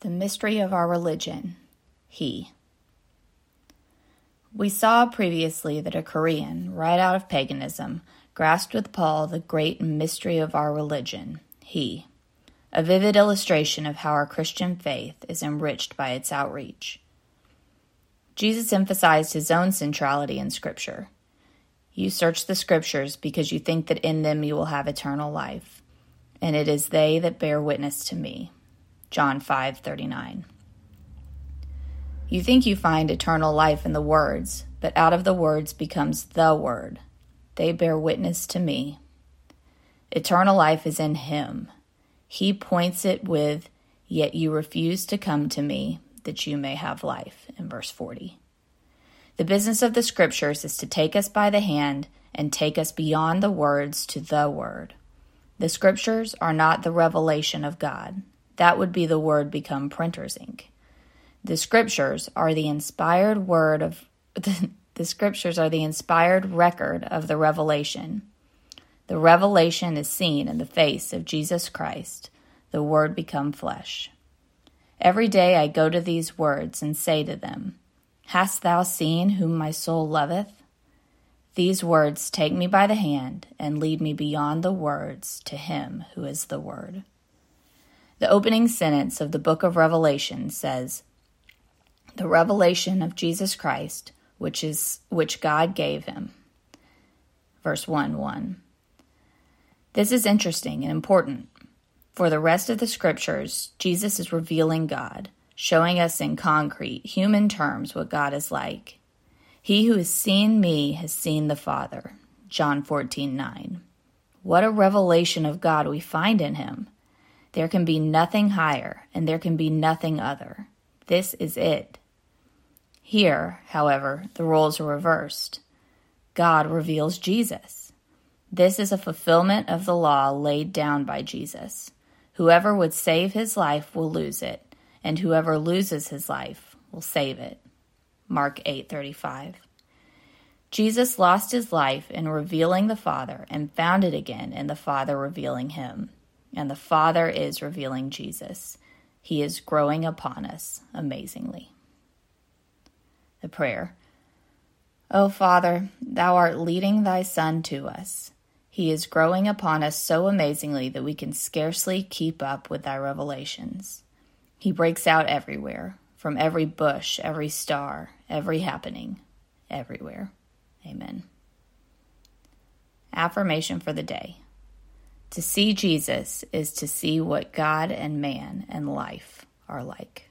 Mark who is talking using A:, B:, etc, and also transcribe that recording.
A: The mystery of our religion, He. We saw previously that a Korean, right out of paganism, grasped with Paul the great mystery of our religion, He, a vivid illustration of how our Christian faith is enriched by its outreach. Jesus emphasized his own centrality in Scripture. You search the Scriptures because you think that in them you will have eternal life, and it is they that bear witness to me. John 5:39. You think you find eternal life in the words, but out of the words becomes the word. They bear witness to me. Eternal life is in him. He points it with, Yet you refuse to come to me that you may have life, in verse 40. The business of the scriptures is to take us by the hand and take us beyond the words to the word. The scriptures are not the revelation of God. That would be the word become printer's ink. The scriptures are the inspired word of the, scriptures are the inspired record of the revelation. The revelation is seen in the face of Jesus Christ, the word become flesh. Every day I go to these words and say to them, Hast thou seen whom my soul loveth? These words take me by the hand and lead me beyond the words to him who is the word. The opening sentence of the book of Revelation says, "The revelation of Jesus Christ, which is which God gave him." Verse 1 1. This is interesting and important. For the rest of the scriptures, Jesus is revealing God, showing us in concrete, human terms what God is like. He who has seen me has seen the Father. John 14 9. What a revelation of God we find in him. There can be nothing higher, and there can be nothing other. This is it. Here, however, the roles are reversed. God reveals Jesus. This is a fulfillment of the law laid down by Jesus. Whoever would save his life will lose it, and whoever loses his life will save it. Mark 8:35. Jesus lost his life in revealing the Father and found it again in the Father revealing him and the Father is revealing Jesus. He is growing upon us amazingly. The prayer O Father, thou art leading thy Son to us. He is growing upon us so amazingly that we can scarcely keep up with thy revelations. He breaks out everywhere, from every bush, every star, every happening, everywhere. Amen. Affirmation for the day. To see Jesus is to see what God and man and life are like.